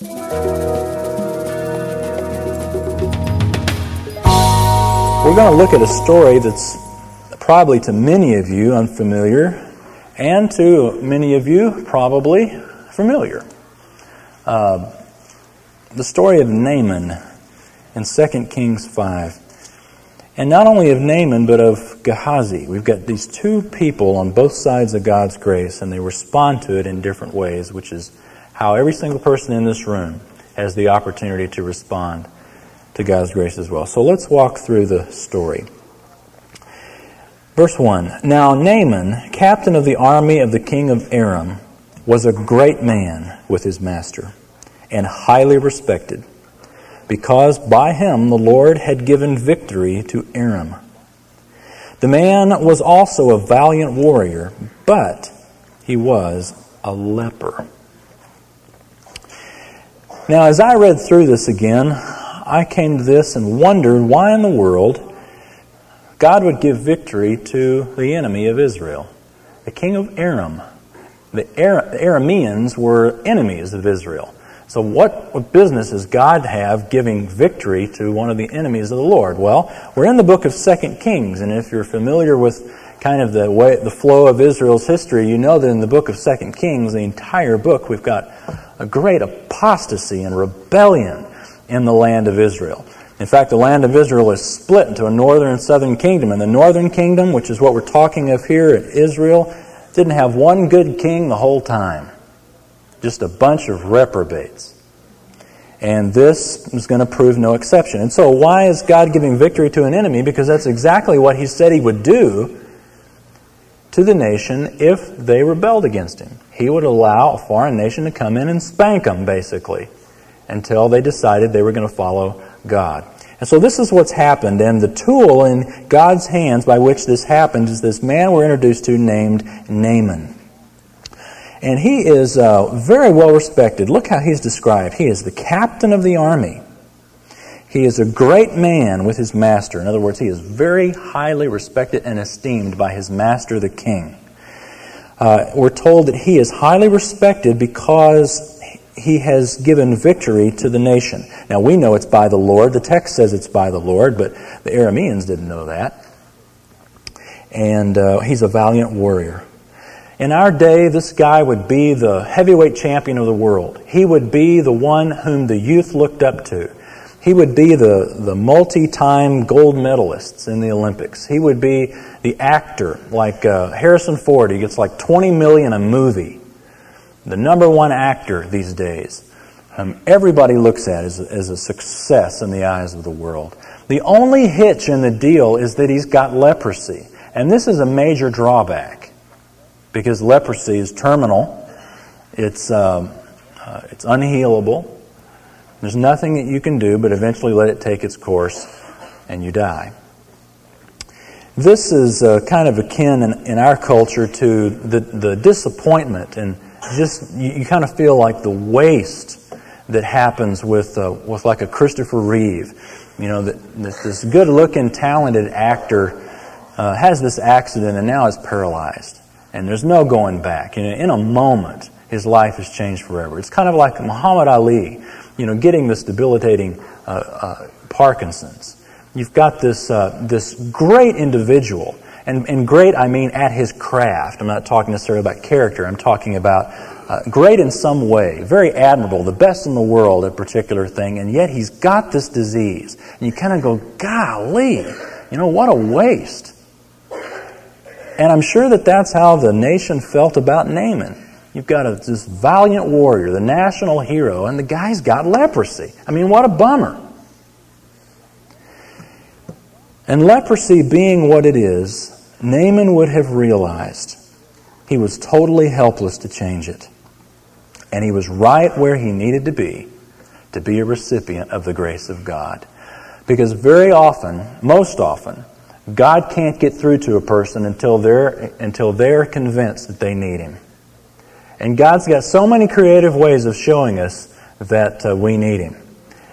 We're going to look at a story that's probably to many of you unfamiliar, and to many of you probably familiar. Uh, the story of Naaman in 2 Kings 5. And not only of Naaman, but of Gehazi. We've got these two people on both sides of God's grace, and they respond to it in different ways, which is how every single person in this room has the opportunity to respond to God's grace as well. So let's walk through the story. Verse 1 Now Naaman, captain of the army of the king of Aram, was a great man with his master, and highly respected because by him the Lord had given victory to Aram. The man was also a valiant warrior, but he was a leper. Now, as I read through this again, I came to this and wondered why in the world God would give victory to the enemy of Israel, the king of Aram. The Arameans were enemies of Israel. So, what business does God have giving victory to one of the enemies of the Lord? Well, we're in the book of Second Kings, and if you're familiar with kind of the way the flow of Israel's history, you know that in the book of Second Kings, the entire book, we've got a great apostasy and rebellion in the land of Israel. In fact, the land of Israel is split into a northern and southern kingdom, and the northern kingdom, which is what we're talking of here at Israel, didn't have one good king the whole time. Just a bunch of reprobates. And this is going to prove no exception. And so, why is God giving victory to an enemy? Because that's exactly what He said He would do to the nation if they rebelled against Him. He would allow a foreign nation to come in and spank them, basically, until they decided they were going to follow God. And so this is what's happened, and the tool in God's hands by which this happened is this man we're introduced to named Naaman. And he is uh, very well respected. Look how he's described. He is the captain of the army. He is a great man with his master. In other words, he is very highly respected and esteemed by his master, the king. Uh, we're told that he is highly respected because he has given victory to the nation. Now, we know it's by the Lord. The text says it's by the Lord, but the Arameans didn't know that. And uh, he's a valiant warrior. In our day, this guy would be the heavyweight champion of the world. He would be the one whom the youth looked up to. He would be the, the multi time gold medalists in the Olympics. He would be the actor, like uh, Harrison Ford. He gets like 20 million a movie. The number one actor these days. Um, everybody looks at as, as a success in the eyes of the world. The only hitch in the deal is that he's got leprosy. And this is a major drawback because leprosy is terminal. It's, um, uh, it's unhealable. There's nothing that you can do but eventually let it take its course and you die. This is uh, kind of akin in, in, our culture to the, the disappointment and just you, you, kind of feel like the waste that happens with, uh, with like a Christopher Reeve. You know, that, that this good looking, talented actor uh, has this accident and now is paralyzed and there's no going back. You know, in a moment, his life has changed forever. It's kind of like Muhammad Ali, you know, getting this debilitating uh, uh, Parkinson's. You've got this uh, this great individual, and, and great I mean at his craft. I'm not talking necessarily about character. I'm talking about uh, great in some way, very admirable, the best in the world at particular thing, and yet he's got this disease. And you kind of go, golly, you know, what a waste. And I'm sure that that's how the nation felt about Naaman. You've got a, this valiant warrior, the national hero, and the guy's got leprosy. I mean, what a bummer. And leprosy being what it is, Naaman would have realized he was totally helpless to change it. And he was right where he needed to be to be a recipient of the grace of God. Because very often, most often, God can't get through to a person until they're, until they're convinced that they need Him. And God's got so many creative ways of showing us that uh, we need Him.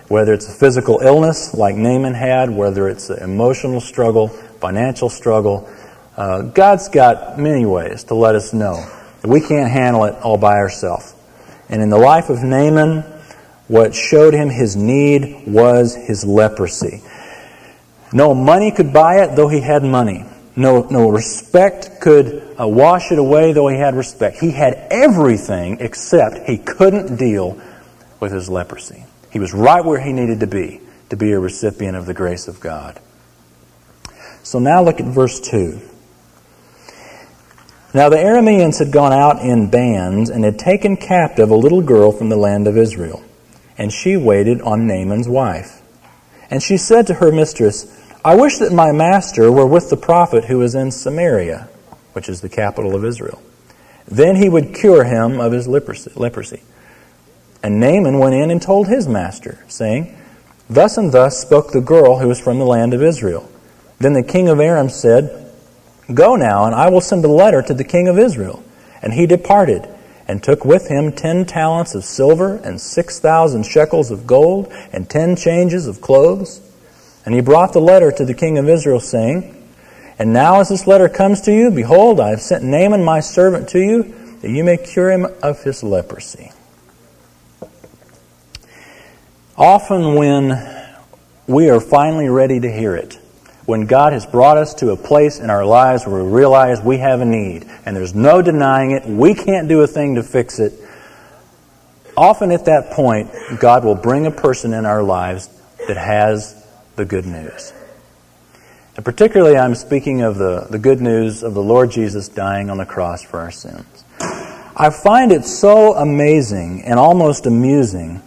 Whether it's a physical illness like Naaman had, whether it's an emotional struggle, financial struggle, uh, God's got many ways to let us know that we can't handle it all by ourselves. And in the life of Naaman, What showed him his need was his leprosy. No money could buy it, though he had money. No, no respect could uh, wash it away, though he had respect. He had everything except he couldn't deal with his leprosy. He was right where he needed to be to be a recipient of the grace of God. So now look at verse 2. Now the Arameans had gone out in bands and had taken captive a little girl from the land of Israel, and she waited on Naaman's wife. And she said to her mistress, I wish that my master were with the prophet who is in Samaria, which is the capital of Israel. Then he would cure him of his leprosy. And Naaman went in and told his master, saying, Thus and thus spoke the girl who was from the land of Israel. Then the king of Aram said, Go now, and I will send a letter to the king of Israel. And he departed, and took with him ten talents of silver, and six thousand shekels of gold, and ten changes of clothes. And he brought the letter to the king of Israel, saying, And now as this letter comes to you, behold, I have sent Naaman my servant to you, that you may cure him of his leprosy. Often, when we are finally ready to hear it, when God has brought us to a place in our lives where we realize we have a need and there's no denying it, we can't do a thing to fix it, often at that point, God will bring a person in our lives that has the good news. And particularly, I'm speaking of the, the good news of the Lord Jesus dying on the cross for our sins. I find it so amazing and almost amusing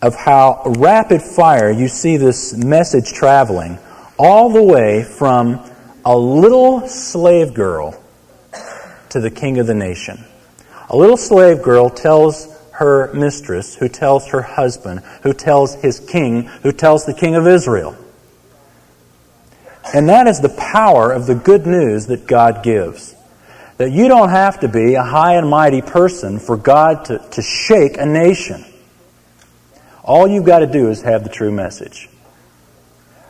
of how rapid fire you see this message traveling all the way from a little slave girl to the king of the nation. A little slave girl tells her mistress, who tells her husband, who tells his king, who tells the king of Israel. And that is the power of the good news that God gives. That you don't have to be a high and mighty person for God to, to shake a nation. All you've got to do is have the true message.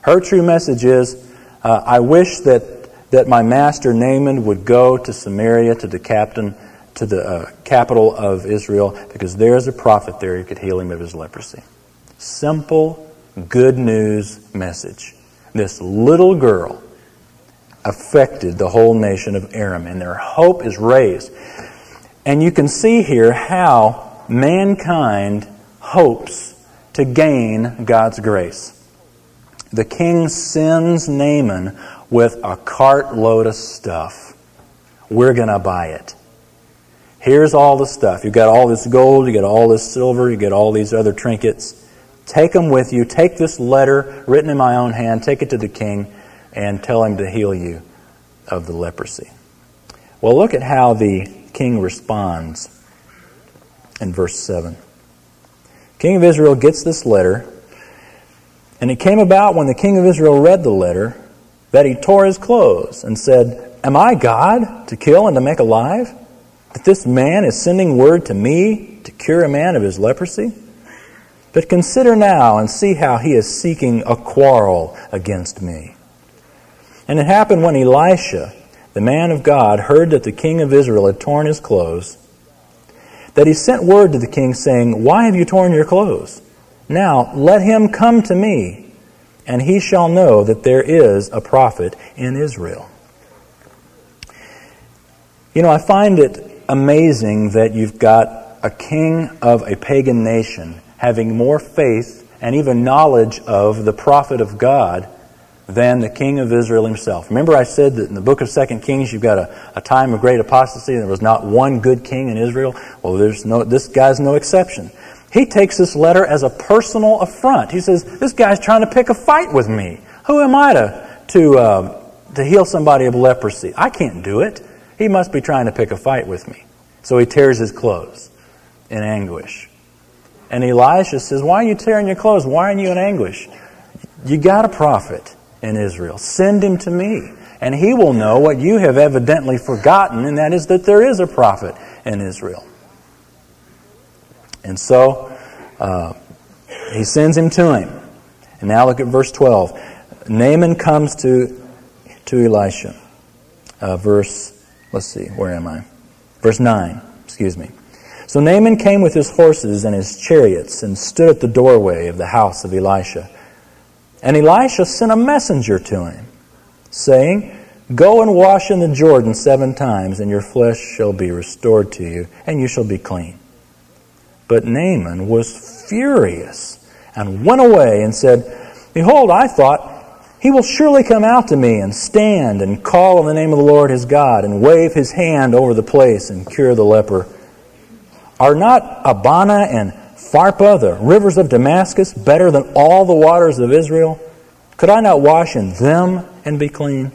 Her true message is uh, I wish that, that my master Naaman would go to Samaria to the captain to the uh, capital of Israel because there's a prophet there who could heal him of his leprosy. Simple, good news message. This little girl affected the whole nation of Aram, and their hope is raised. And you can see here how mankind hopes to gain God's grace. The king sends Naaman with a cartload of stuff. We're going to buy it. Here's all the stuff. You've got all this gold, you got all this silver, you got all these other trinkets. Take them with you. Take this letter written in my own hand, take it to the king, and tell him to heal you of the leprosy. Well, look at how the king responds in verse 7. King of Israel gets this letter, and it came about when the king of Israel read the letter that he tore his clothes and said, Am I God to kill and to make alive? that this man is sending word to me to cure a man of his leprosy? But consider now and see how he is seeking a quarrel against me. And it happened when Elisha, the man of God, heard that the king of Israel had torn his clothes, that he sent word to the king, saying, Why have you torn your clothes? Now let him come to me, and he shall know that there is a prophet in Israel. You know, I find it amazing that you've got a king of a pagan nation having more faith and even knowledge of the prophet of God than the king of Israel himself. Remember, I said that in the book of Second Kings, you've got a, a time of great apostasy. And there was not one good king in Israel. Well, there's no, this guy's no exception. He takes this letter as a personal affront. He says, "This guy's trying to pick a fight with me. Who am I to to uh, to heal somebody of leprosy? I can't do it." He must be trying to pick a fight with me. So he tears his clothes in anguish. And Elisha says, Why are you tearing your clothes? Why are you in anguish? You got a prophet in Israel. Send him to me. And he will know what you have evidently forgotten, and that is that there is a prophet in Israel. And so uh, he sends him to him. And now look at verse 12. Naaman comes to, to Elisha. Uh, verse Let's see, where am I? Verse 9, excuse me. So Naaman came with his horses and his chariots and stood at the doorway of the house of Elisha. And Elisha sent a messenger to him, saying, Go and wash in the Jordan seven times, and your flesh shall be restored to you, and you shall be clean. But Naaman was furious and went away and said, Behold, I thought, he will surely come out to me and stand and call on the name of the Lord his God and wave his hand over the place and cure the leper. Are not Abana and Pharpar, the rivers of Damascus, better than all the waters of Israel? Could I not wash in them and be clean?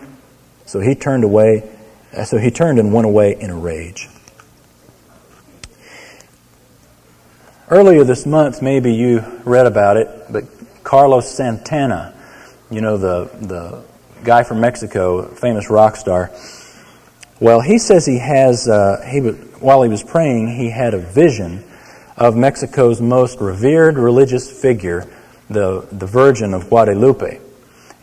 So he turned away, so he turned and went away in a rage. Earlier this month, maybe you read about it, but Carlos Santana, you know, the, the guy from Mexico, famous rock star, well, he says he has, uh, he, while he was praying, he had a vision of Mexico's most revered religious figure, the, the Virgin of Guadalupe.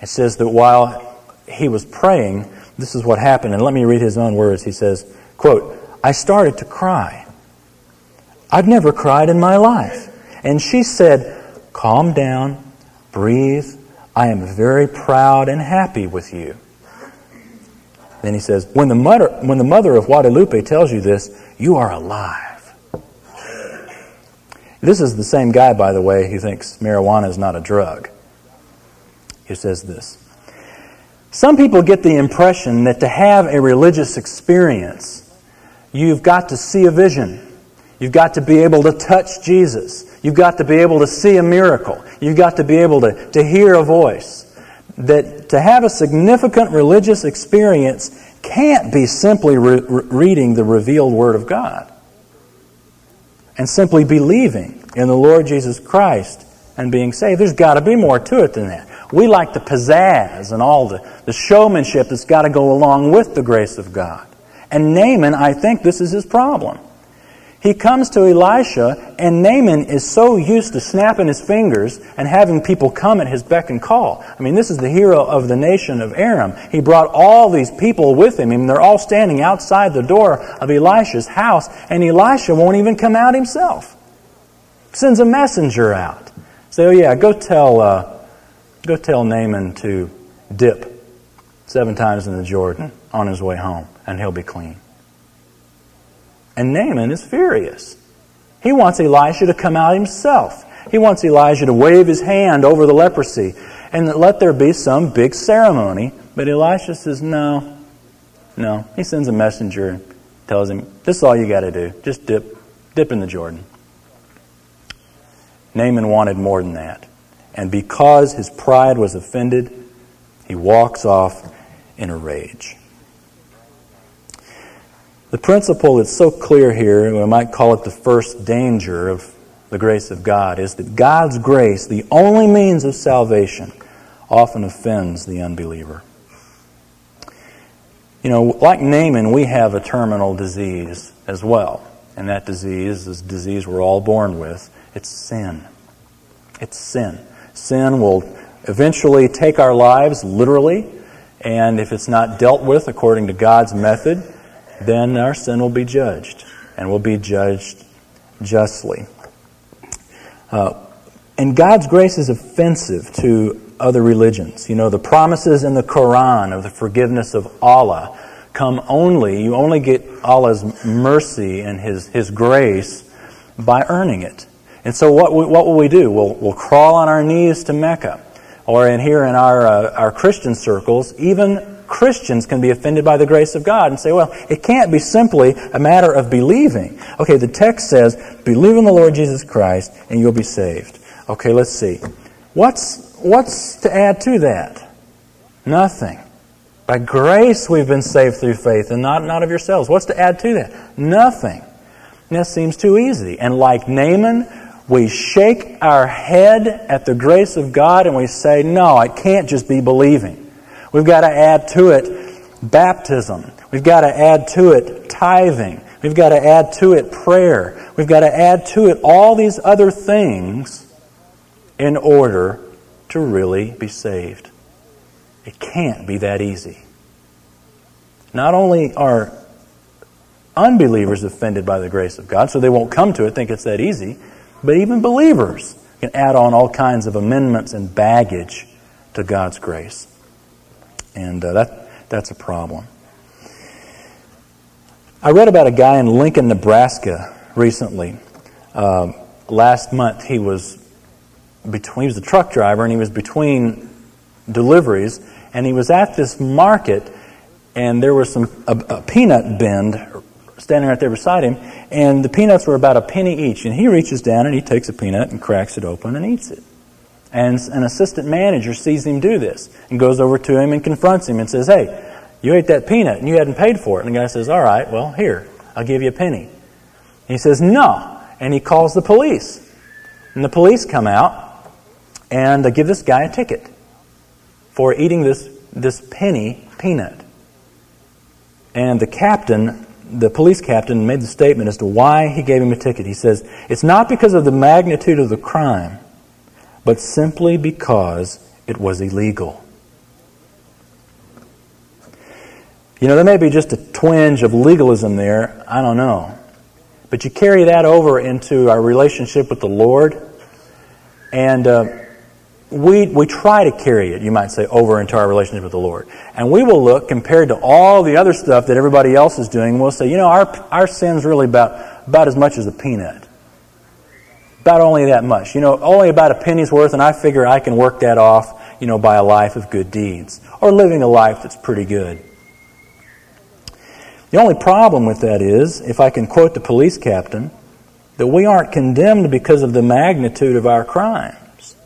It says that while he was praying, this is what happened, and let me read his own words. He says, quote, I started to cry. I've never cried in my life. And she said, Calm down, breathe. I am very proud and happy with you. Then he says, when the, mother, when the mother of Guadalupe tells you this, you are alive. This is the same guy, by the way, who thinks marijuana is not a drug. He says this Some people get the impression that to have a religious experience, you've got to see a vision. You've got to be able to touch Jesus. You've got to be able to see a miracle. You've got to be able to, to hear a voice. That to have a significant religious experience can't be simply re- reading the revealed Word of God and simply believing in the Lord Jesus Christ and being saved. There's got to be more to it than that. We like the pizzazz and all the, the showmanship that's got to go along with the grace of God. And Naaman, I think this is his problem. He comes to Elisha, and Naaman is so used to snapping his fingers and having people come at his beck and call. I mean, this is the hero of the nation of Aram. He brought all these people with him. Mean, they're all standing outside the door of Elisha's house, and Elisha won't even come out himself. Sends a messenger out. Say, oh yeah, go tell, uh, go tell Naaman to dip seven times in the Jordan on his way home, and he'll be clean. And Naaman is furious. He wants Elisha to come out himself. He wants Elijah to wave his hand over the leprosy and let there be some big ceremony. But Elisha says, no, no. He sends a messenger and tells him, this is all you got to do. Just dip, dip in the Jordan. Naaman wanted more than that. And because his pride was offended, he walks off in a rage. The principle that's so clear here, we might call it the first danger of the grace of God, is that God's grace, the only means of salvation, often offends the unbeliever. You know, like Naaman, we have a terminal disease as well. And that disease is a disease we're all born with. It's sin. It's sin. Sin will eventually take our lives literally, and if it's not dealt with according to God's method, then our sin will be judged, and will be judged justly. Uh, and God's grace is offensive to other religions. You know, the promises in the Quran of the forgiveness of Allah come only, you only get Allah's mercy and His, His grace by earning it. And so what, what will we do? We'll, we'll crawl on our knees to Mecca. Or in here in our, uh, our Christian circles, even Christians can be offended by the grace of God and say, well, it can't be simply a matter of believing. Okay, the text says, believe in the Lord Jesus Christ and you'll be saved. Okay, let's see. What's, what's to add to that? Nothing. By grace we've been saved through faith and not, not of yourselves. What's to add to that? Nothing. And that seems too easy. And like Naaman, we shake our head at the grace of God and we say, no, it can't just be believing. We've got to add to it baptism. We've got to add to it tithing. We've got to add to it prayer. We've got to add to it all these other things in order to really be saved. It can't be that easy. Not only are unbelievers offended by the grace of God, so they won't come to it, think it's that easy. But even believers can add on all kinds of amendments and baggage to God's grace. And uh, that, that's a problem. I read about a guy in Lincoln, Nebraska recently. Uh, last month, he was between, he was a truck driver and he was between deliveries, and he was at this market, and there was some a, a peanut bin standing right there beside him, and the peanuts were about a penny each. And he reaches down and he takes a peanut and cracks it open and eats it. And an assistant manager sees him do this and goes over to him and confronts him and says, Hey, you ate that peanut and you hadn't paid for it. And the guy says, All right, well, here, I'll give you a penny. He says, No. And he calls the police. And the police come out and they give this guy a ticket for eating this, this penny peanut. And the captain the police captain made the statement as to why he gave him a ticket. He says, It's not because of the magnitude of the crime, but simply because it was illegal. You know, there may be just a twinge of legalism there. I don't know. But you carry that over into our relationship with the Lord, and uh, we, we try to carry it, you might say, over into our relationship with the Lord. And we will look compared to all the other stuff that everybody else is doing, we'll say, you know, our, our sin's really about, about as much as a peanut. About only that much. You know, only about a penny's worth, and I figure I can work that off, you know, by a life of good deeds. Or living a life that's pretty good. The only problem with that is, if I can quote the police captain, that we aren't condemned because of the magnitude of our crimes,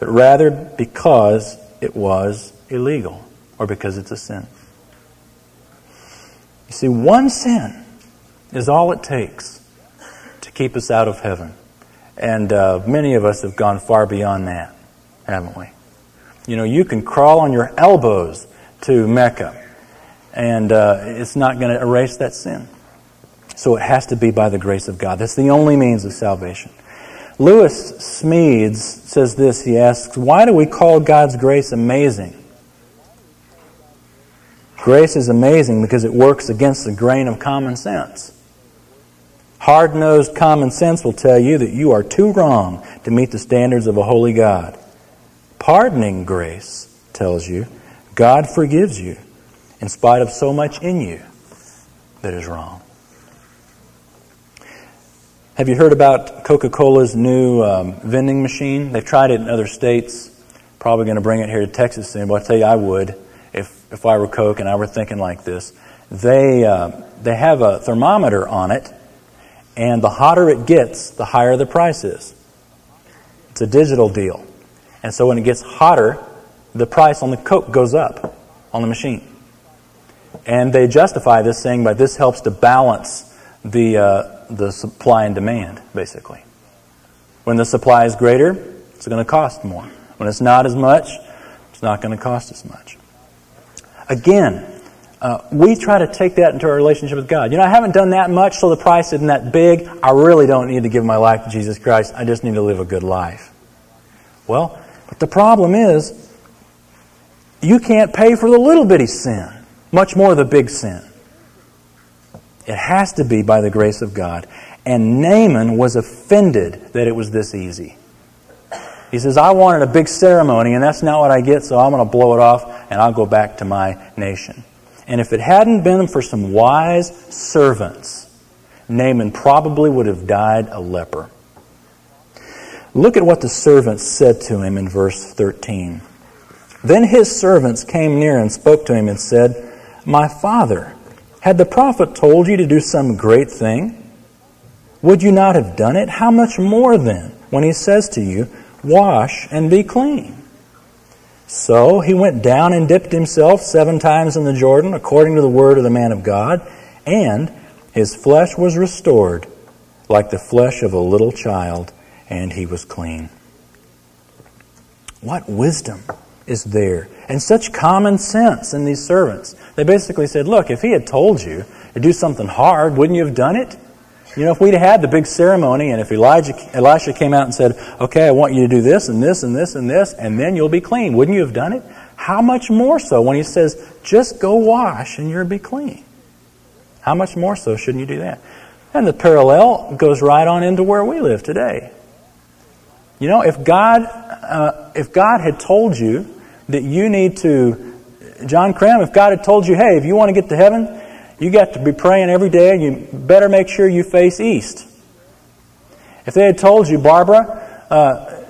but rather because it was illegal or because it's a sin. You see, one sin is all it takes to keep us out of heaven. And uh, many of us have gone far beyond that, haven't we? You know, you can crawl on your elbows to Mecca, and uh, it's not going to erase that sin. So it has to be by the grace of God. That's the only means of salvation. Lewis Smedes says this. He asks, Why do we call God's grace amazing? Grace is amazing because it works against the grain of common sense. Hard nosed common sense will tell you that you are too wrong to meet the standards of a holy God. Pardoning grace tells you God forgives you in spite of so much in you that is wrong. Have you heard about Coca Cola's new um, vending machine? They've tried it in other states. Probably going to bring it here to Texas soon, but I tell you, I would if, if I were Coke and I were thinking like this. They, uh, they have a thermometer on it, and the hotter it gets, the higher the price is. It's a digital deal. And so when it gets hotter, the price on the Coke goes up on the machine. And they justify this saying by this helps to balance the, uh, the supply and demand, basically. When the supply is greater, it's going to cost more. When it's not as much, it's not going to cost as much. Again, uh, we try to take that into our relationship with God. You know, I haven't done that much, so the price isn't that big. I really don't need to give my life to Jesus Christ. I just need to live a good life. Well, but the problem is, you can't pay for the little bitty sin, much more the big sin. It has to be by the grace of God. And Naaman was offended that it was this easy. He says, I wanted a big ceremony, and that's not what I get, so I'm going to blow it off, and I'll go back to my nation. And if it hadn't been for some wise servants, Naaman probably would have died a leper. Look at what the servants said to him in verse 13. Then his servants came near and spoke to him and said, My father, had the prophet told you to do some great thing? Would you not have done it? How much more then, when he says to you, Wash and be clean? So he went down and dipped himself seven times in the Jordan, according to the word of the man of God, and his flesh was restored like the flesh of a little child, and he was clean. What wisdom! is there. And such common sense in these servants. They basically said, Look, if he had told you to do something hard, wouldn't you have done it? You know, if we'd had the big ceremony and if Elijah, Elisha came out and said, Okay, I want you to do this and this and this and this, and then you'll be clean, wouldn't you have done it? How much more so when he says, Just go wash and you'll be clean? How much more so shouldn't you do that? And the parallel goes right on into where we live today. You know, if God, uh, if God had told you that you need to, John Cram, if God had told you, hey, if you want to get to heaven, you got to be praying every day, and you better make sure you face east. If they had told you, Barbara, uh,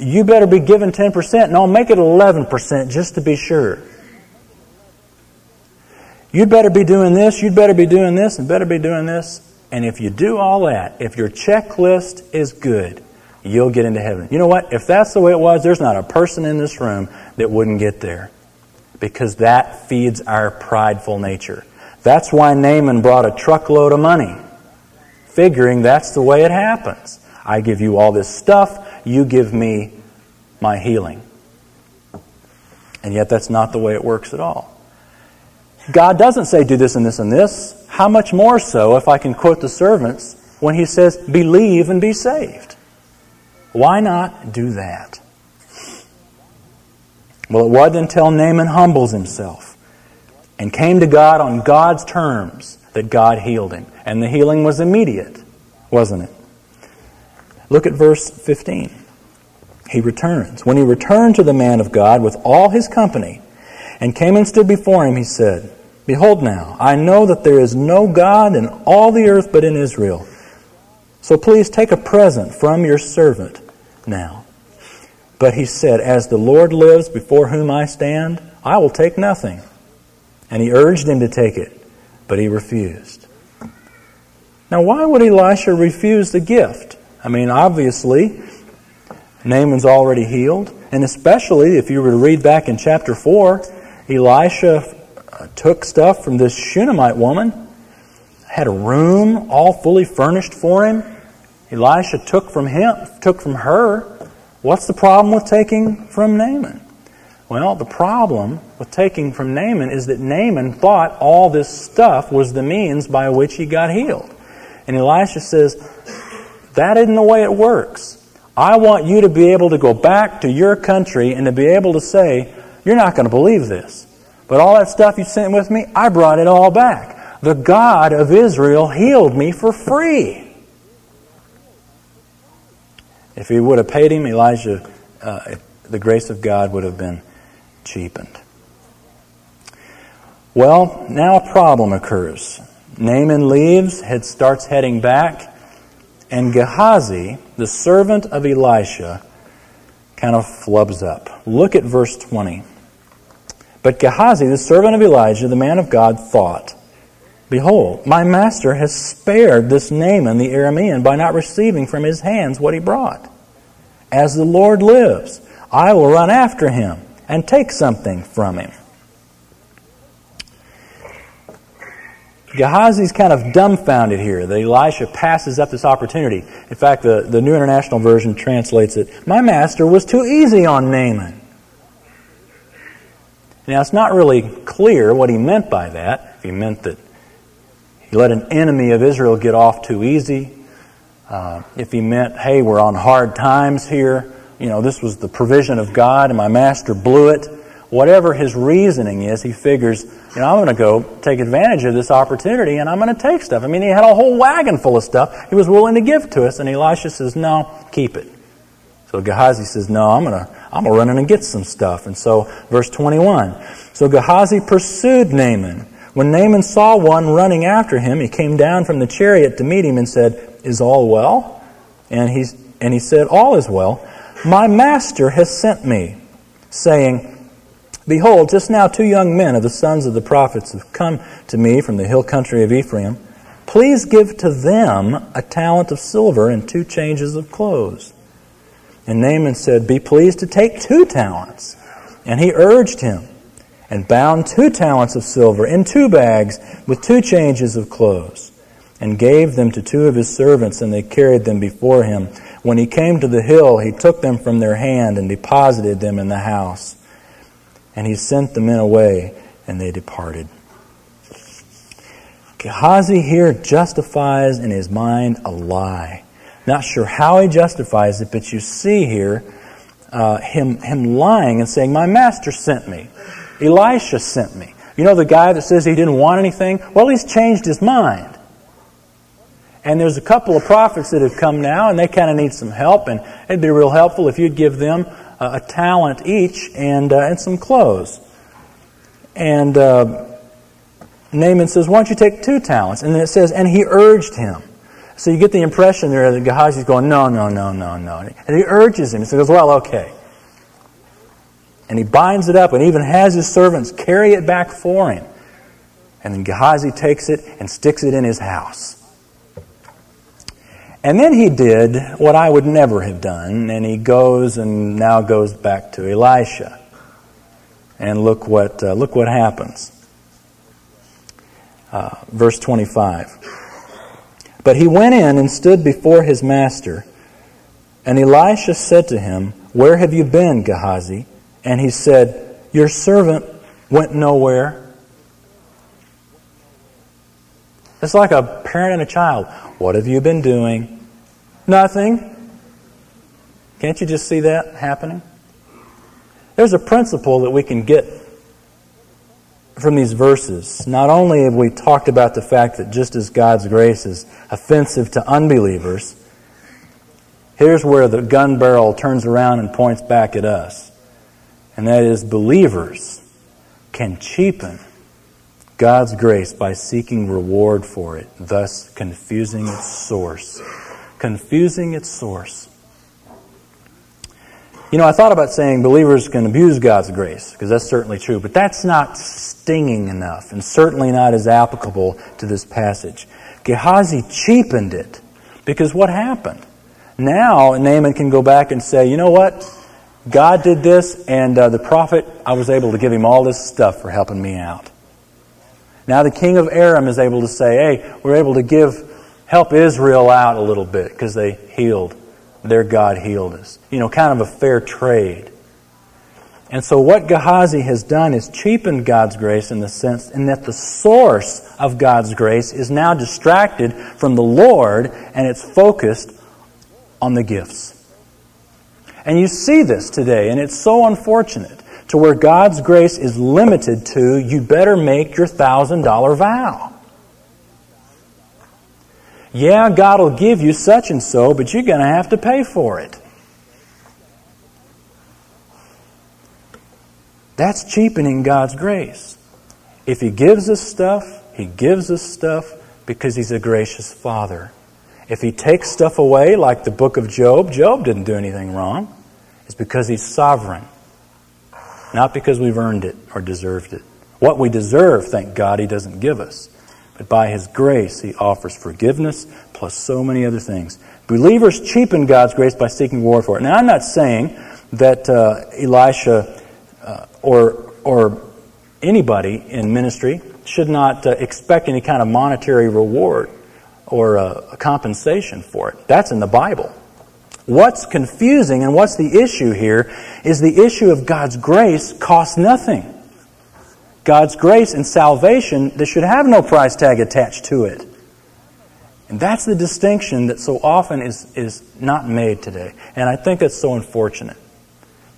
you better be given 10%, no, make it 11% just to be sure. You'd better be doing this, you'd better be doing this, and better be doing this. And if you do all that, if your checklist is good, you'll get into heaven. You know what? If that's the way it was, there's not a person in this room that wouldn't get there. Because that feeds our prideful nature. That's why Naaman brought a truckload of money, figuring that's the way it happens. I give you all this stuff, you give me my healing. And yet, that's not the way it works at all. God doesn't say, do this and this and this. How much more so if I can quote the servants when he says, believe and be saved? Why not do that? Well, it wasn't until Naaman humbles himself and came to God on God's terms that God healed him. And the healing was immediate, wasn't it? Look at verse 15. He returns. When he returned to the man of God with all his company and came and stood before him, he said, Behold now, I know that there is no God in all the earth but in Israel. So please take a present from your servant now. But he said, As the Lord lives before whom I stand, I will take nothing. And he urged him to take it, but he refused. Now, why would Elisha refuse the gift? I mean, obviously, Naaman's already healed. And especially if you were to read back in chapter 4, Elisha uh, took stuff from this Shunammite woman, had a room all fully furnished for him. Elisha took from him, took from her. What's the problem with taking from Naaman? Well, the problem with taking from Naaman is that Naaman thought all this stuff was the means by which he got healed. And Elisha says, that isn't the way it works. I want you to be able to go back to your country and to be able to say, You're not going to believe this. But all that stuff you sent with me, I brought it all back. The God of Israel healed me for free. If he would have paid him, Elijah, uh, the grace of God would have been cheapened. Well, now a problem occurs. Naaman leaves, head starts heading back. And Gehazi, the servant of Elisha, kind of flubs up. Look at verse 20. But Gehazi, the servant of Elijah, the man of God, thought, Behold, my master has spared this Naaman the Aramean by not receiving from his hands what he brought. As the Lord lives, I will run after him and take something from him. Gehazi's kind of dumbfounded here that Elisha passes up this opportunity. In fact, the, the New International Version translates it My master was too easy on Naaman. Now, it's not really clear what he meant by that. If he meant that he let an enemy of Israel get off too easy, uh, if he meant, hey, we're on hard times here, you know, this was the provision of God and my master blew it whatever his reasoning is, he figures, you know, I'm going to go take advantage of this opportunity and I'm going to take stuff. I mean, he had a whole wagon full of stuff he was willing to give to us, and Elisha says, No, keep it. So Gehazi says, No, I'm going to I'm to run in and get some stuff. And so, verse 21. So Gehazi pursued Naaman. When Naaman saw one running after him, he came down from the chariot to meet him and said, Is all well? And he, and he said, All is well. My master has sent me, saying, Behold, just now two young men of the sons of the prophets have come to me from the hill country of Ephraim. Please give to them a talent of silver and two changes of clothes. And Naaman said, Be pleased to take two talents. And he urged him, and bound two talents of silver in two bags with two changes of clothes, and gave them to two of his servants, and they carried them before him. When he came to the hill, he took them from their hand and deposited them in the house. And he sent the men away, and they departed. Gehazi here justifies in his mind a lie. Not sure how he justifies it, but you see here uh, him, him lying and saying, My master sent me. Elisha sent me. You know the guy that says he didn't want anything? Well, he's changed his mind. And there's a couple of prophets that have come now, and they kind of need some help, and it'd be real helpful if you'd give them a, a talent each and, uh, and some clothes. And uh, Naaman says, Why don't you take two talents? And then it says, And he urged him. So you get the impression there that Gehazi's going, No, no, no, no, no. And he urges him. He says, Well, okay. And he binds it up and even has his servants carry it back for him. And then Gehazi takes it and sticks it in his house. And then he did what I would never have done, and he goes and now goes back to Elisha. And look what, uh, look what happens. Uh, verse 25. But he went in and stood before his master. And Elisha said to him, Where have you been, Gehazi? And he said, Your servant went nowhere. It's like a parent and a child. What have you been doing? Nothing. Can't you just see that happening? There's a principle that we can get from these verses. Not only have we talked about the fact that just as God's grace is offensive to unbelievers, here's where the gun barrel turns around and points back at us. And that is, believers can cheapen God's grace by seeking reward for it, thus confusing its source. Confusing its source. You know, I thought about saying believers can abuse God's grace, because that's certainly true, but that's not stinging enough, and certainly not as applicable to this passage. Gehazi cheapened it, because what happened? Now Naaman can go back and say, you know what? God did this, and uh, the prophet, I was able to give him all this stuff for helping me out. Now the king of Aram is able to say, hey, we're able to give, help Israel out a little bit because they healed. Their God healed us. You know, kind of a fair trade. And so what Gehazi has done is cheapened God's grace in the sense in that the source of God's grace is now distracted from the Lord and it's focused on the gifts. And you see this today, and it's so unfortunate to where God's grace is limited to, you better make your $1,000 vow. Yeah, God will give you such and so, but you're going to have to pay for it. That's cheapening God's grace. If He gives us stuff, He gives us stuff because He's a gracious Father. If He takes stuff away, like the book of Job, Job didn't do anything wrong. It's because He's sovereign not because we've earned it or deserved it. What we deserve, thank God, He doesn't give us. But by His grace, He offers forgiveness plus so many other things. Believers cheapen God's grace by seeking reward for it. Now, I'm not saying that uh, Elisha uh, or, or anybody in ministry should not uh, expect any kind of monetary reward or uh, compensation for it. That's in the Bible. What's confusing and what's the issue here is the issue of God's grace costs nothing. God's grace and salvation that should have no price tag attached to it. And that's the distinction that so often is, is not made today. And I think that's so unfortunate.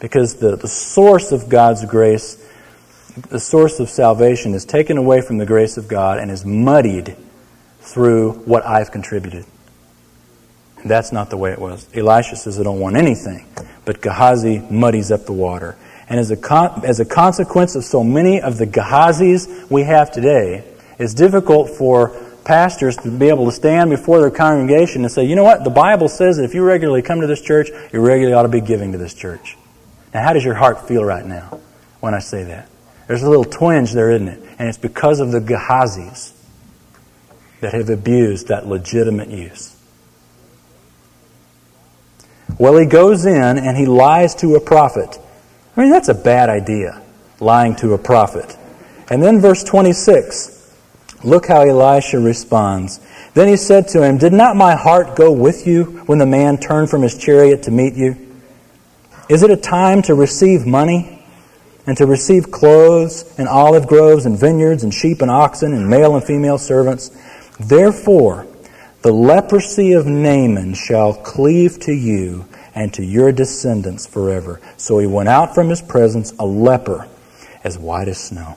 Because the, the source of God's grace, the source of salvation, is taken away from the grace of God and is muddied through what I've contributed. That's not the way it was. Elisha says, I don't want anything. But Gehazi muddies up the water. And as a, con- as a consequence of so many of the Gehazis we have today, it's difficult for pastors to be able to stand before their congregation and say, you know what, the Bible says that if you regularly come to this church, you regularly ought to be giving to this church. Now, how does your heart feel right now when I say that? There's a little twinge there, isn't it? And it's because of the Gehazis that have abused that legitimate use. Well, he goes in and he lies to a prophet. I mean, that's a bad idea, lying to a prophet. And then verse 26, look how Elisha responds. Then he said to him, Did not my heart go with you when the man turned from his chariot to meet you? Is it a time to receive money and to receive clothes and olive groves and vineyards and sheep and oxen and male and female servants? Therefore, the leprosy of Naaman shall cleave to you and to your descendants forever. So he went out from his presence a leper, as white as snow.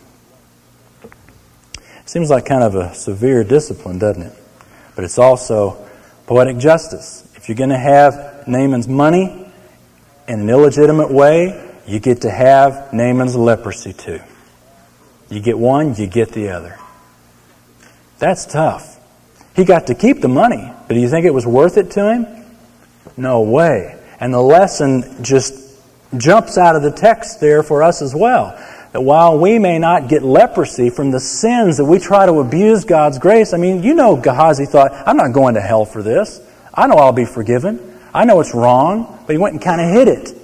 Seems like kind of a severe discipline, doesn't it? But it's also poetic justice. If you're going to have Naaman's money in an illegitimate way, you get to have Naaman's leprosy too. You get one, you get the other. That's tough. He got to keep the money, but do you think it was worth it to him? No way. And the lesson just jumps out of the text there for us as well. That while we may not get leprosy from the sins that we try to abuse God's grace, I mean, you know, Gehazi thought, I'm not going to hell for this. I know I'll be forgiven. I know it's wrong, but he went and kind of hid it.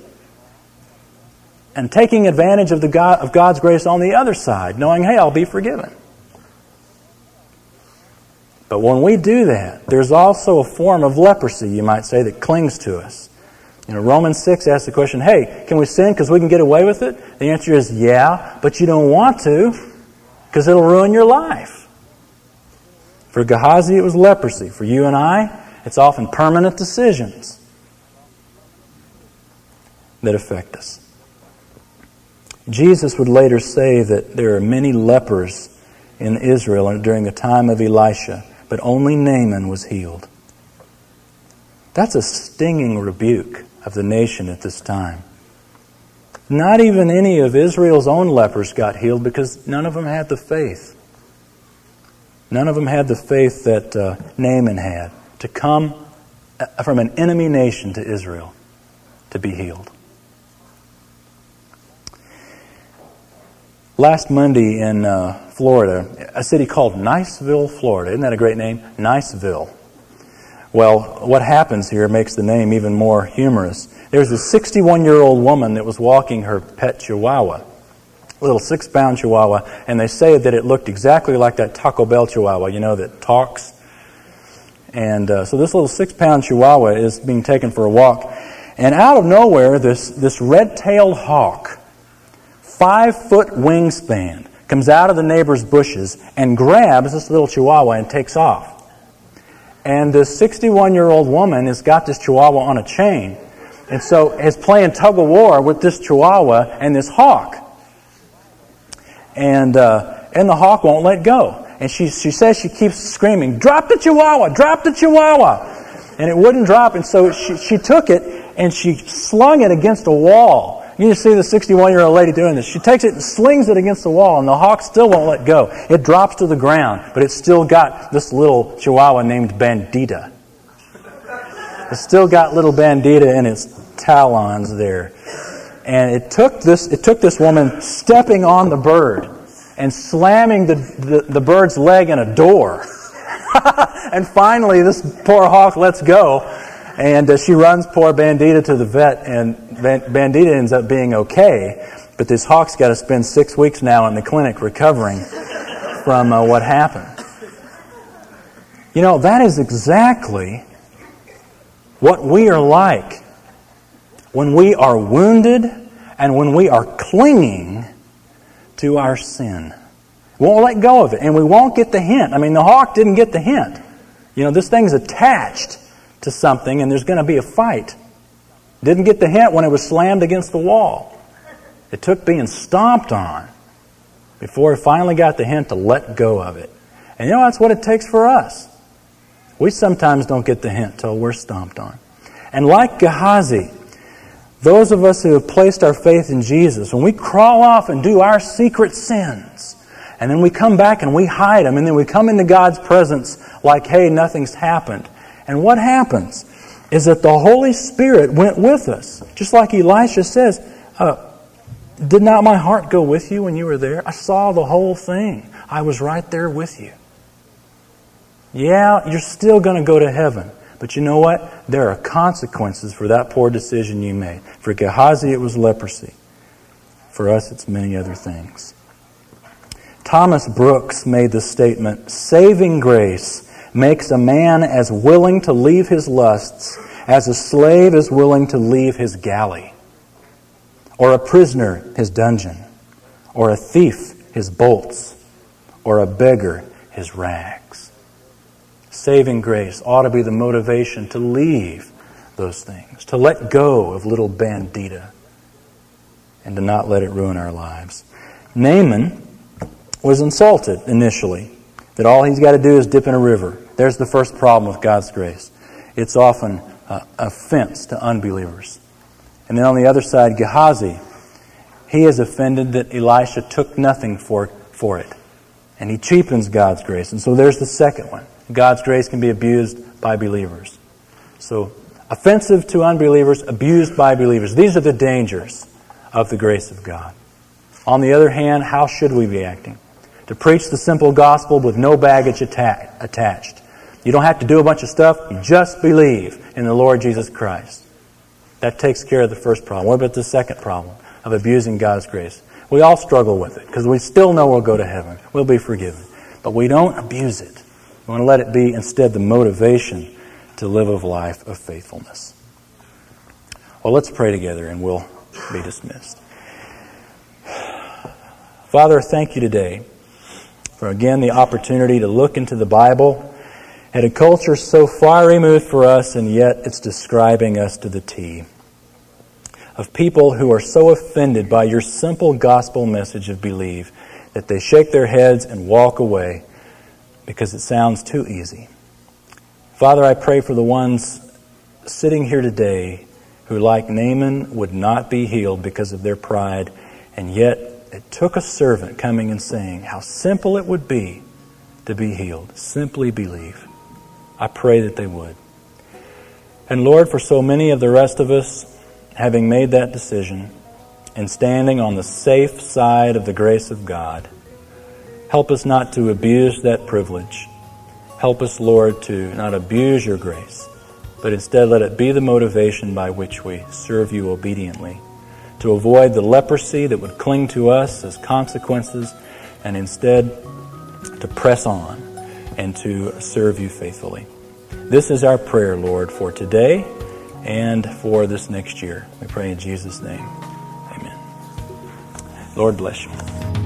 And taking advantage of, the God, of God's grace on the other side, knowing, hey, I'll be forgiven. But when we do that, there's also a form of leprosy, you might say, that clings to us. You know, Romans 6 asks the question, hey, can we sin because we can get away with it? The answer is yeah, but you don't want to because it'll ruin your life. For Gehazi, it was leprosy. For you and I, it's often permanent decisions that affect us. Jesus would later say that there are many lepers in Israel during the time of Elisha, but only Naaman was healed. That's a stinging rebuke of the nation at this time. Not even any of Israel's own lepers got healed because none of them had the faith. None of them had the faith that uh, Naaman had to come uh, from an enemy nation to Israel to be healed. Last Monday in uh, Florida, a city called Niceville, Florida. Isn't that a great name? Niceville. Well, what happens here makes the name even more humorous. There's a 61 year old woman that was walking her pet chihuahua, a little six pound chihuahua, and they say that it looked exactly like that Taco Bell chihuahua, you know, that talks. And uh, so this little six pound chihuahua is being taken for a walk. And out of nowhere, this, this red tailed hawk, five foot wingspan, comes out of the neighbor's bushes and grabs this little chihuahua and takes off. And this 61 year old woman has got this chihuahua on a chain. And so is playing tug of war with this chihuahua and this hawk. And, uh, and the hawk won't let go. And she, she says she keeps screaming, Drop the chihuahua! Drop the chihuahua! And it wouldn't drop. And so she, she took it and she slung it against a wall. You just see the 61 year old lady doing this. She takes it and slings it against the wall, and the hawk still won't let go. It drops to the ground, but it's still got this little chihuahua named Bandita. It's still got little Bandita in its talons there. And it took this, it took this woman stepping on the bird and slamming the, the, the bird's leg in a door. and finally, this poor hawk lets go and uh, she runs poor Bandita to the vet, and Bandita ends up being okay. But this hawk's got to spend six weeks now in the clinic recovering from uh, what happened. You know, that is exactly what we are like when we are wounded and when we are clinging to our sin. We won't let go of it, and we won't get the hint. I mean, the hawk didn't get the hint. You know, this thing's attached to something and there's going to be a fight. Didn't get the hint when it was slammed against the wall. It took being stomped on before it finally got the hint to let go of it. And you know, that's what it takes for us. We sometimes don't get the hint till we're stomped on. And like Gehazi, those of us who have placed our faith in Jesus, when we crawl off and do our secret sins, and then we come back and we hide them, and then we come into God's presence like, hey, nothing's happened. And what happens is that the Holy Spirit went with us. Just like Elisha says, uh, Did not my heart go with you when you were there? I saw the whole thing. I was right there with you. Yeah, you're still going to go to heaven. But you know what? There are consequences for that poor decision you made. For Gehazi, it was leprosy. For us, it's many other things. Thomas Brooks made the statement saving grace makes a man as willing to leave his lusts as a slave is willing to leave his galley, or a prisoner his dungeon, or a thief his bolts, or a beggar his rags. Saving grace ought to be the motivation to leave those things, to let go of little bandita, and to not let it ruin our lives. Naaman was insulted initially, that all he's got to do is dip in a river. There's the first problem with God's grace. It's often uh, offense to unbelievers. And then on the other side, Gehazi, he is offended that Elisha took nothing for, for it. And he cheapens God's grace. And so there's the second one. God's grace can be abused by believers. So, offensive to unbelievers, abused by believers. These are the dangers of the grace of God. On the other hand, how should we be acting? To preach the simple gospel with no baggage atta- attached. You don't have to do a bunch of stuff, you just believe in the Lord Jesus Christ. That takes care of the first problem. What about the second problem of abusing God's grace? We all struggle with it because we still know we'll go to heaven. We'll be forgiven. But we don't abuse it. We want to let it be instead the motivation to live a life of faithfulness. Well, let's pray together and we'll be dismissed. Father, thank you today for again the opportunity to look into the Bible at a culture so far removed for us, and yet it's describing us to the T. Of people who are so offended by your simple gospel message of believe that they shake their heads and walk away because it sounds too easy. Father, I pray for the ones sitting here today who, like Naaman, would not be healed because of their pride, and yet it took a servant coming and saying how simple it would be to be healed. Simply believe. I pray that they would. And Lord, for so many of the rest of us, having made that decision and standing on the safe side of the grace of God, help us not to abuse that privilege. Help us, Lord, to not abuse your grace, but instead let it be the motivation by which we serve you obediently, to avoid the leprosy that would cling to us as consequences, and instead to press on and to serve you faithfully. This is our prayer, Lord, for today and for this next year. We pray in Jesus' name. Amen. Lord bless you.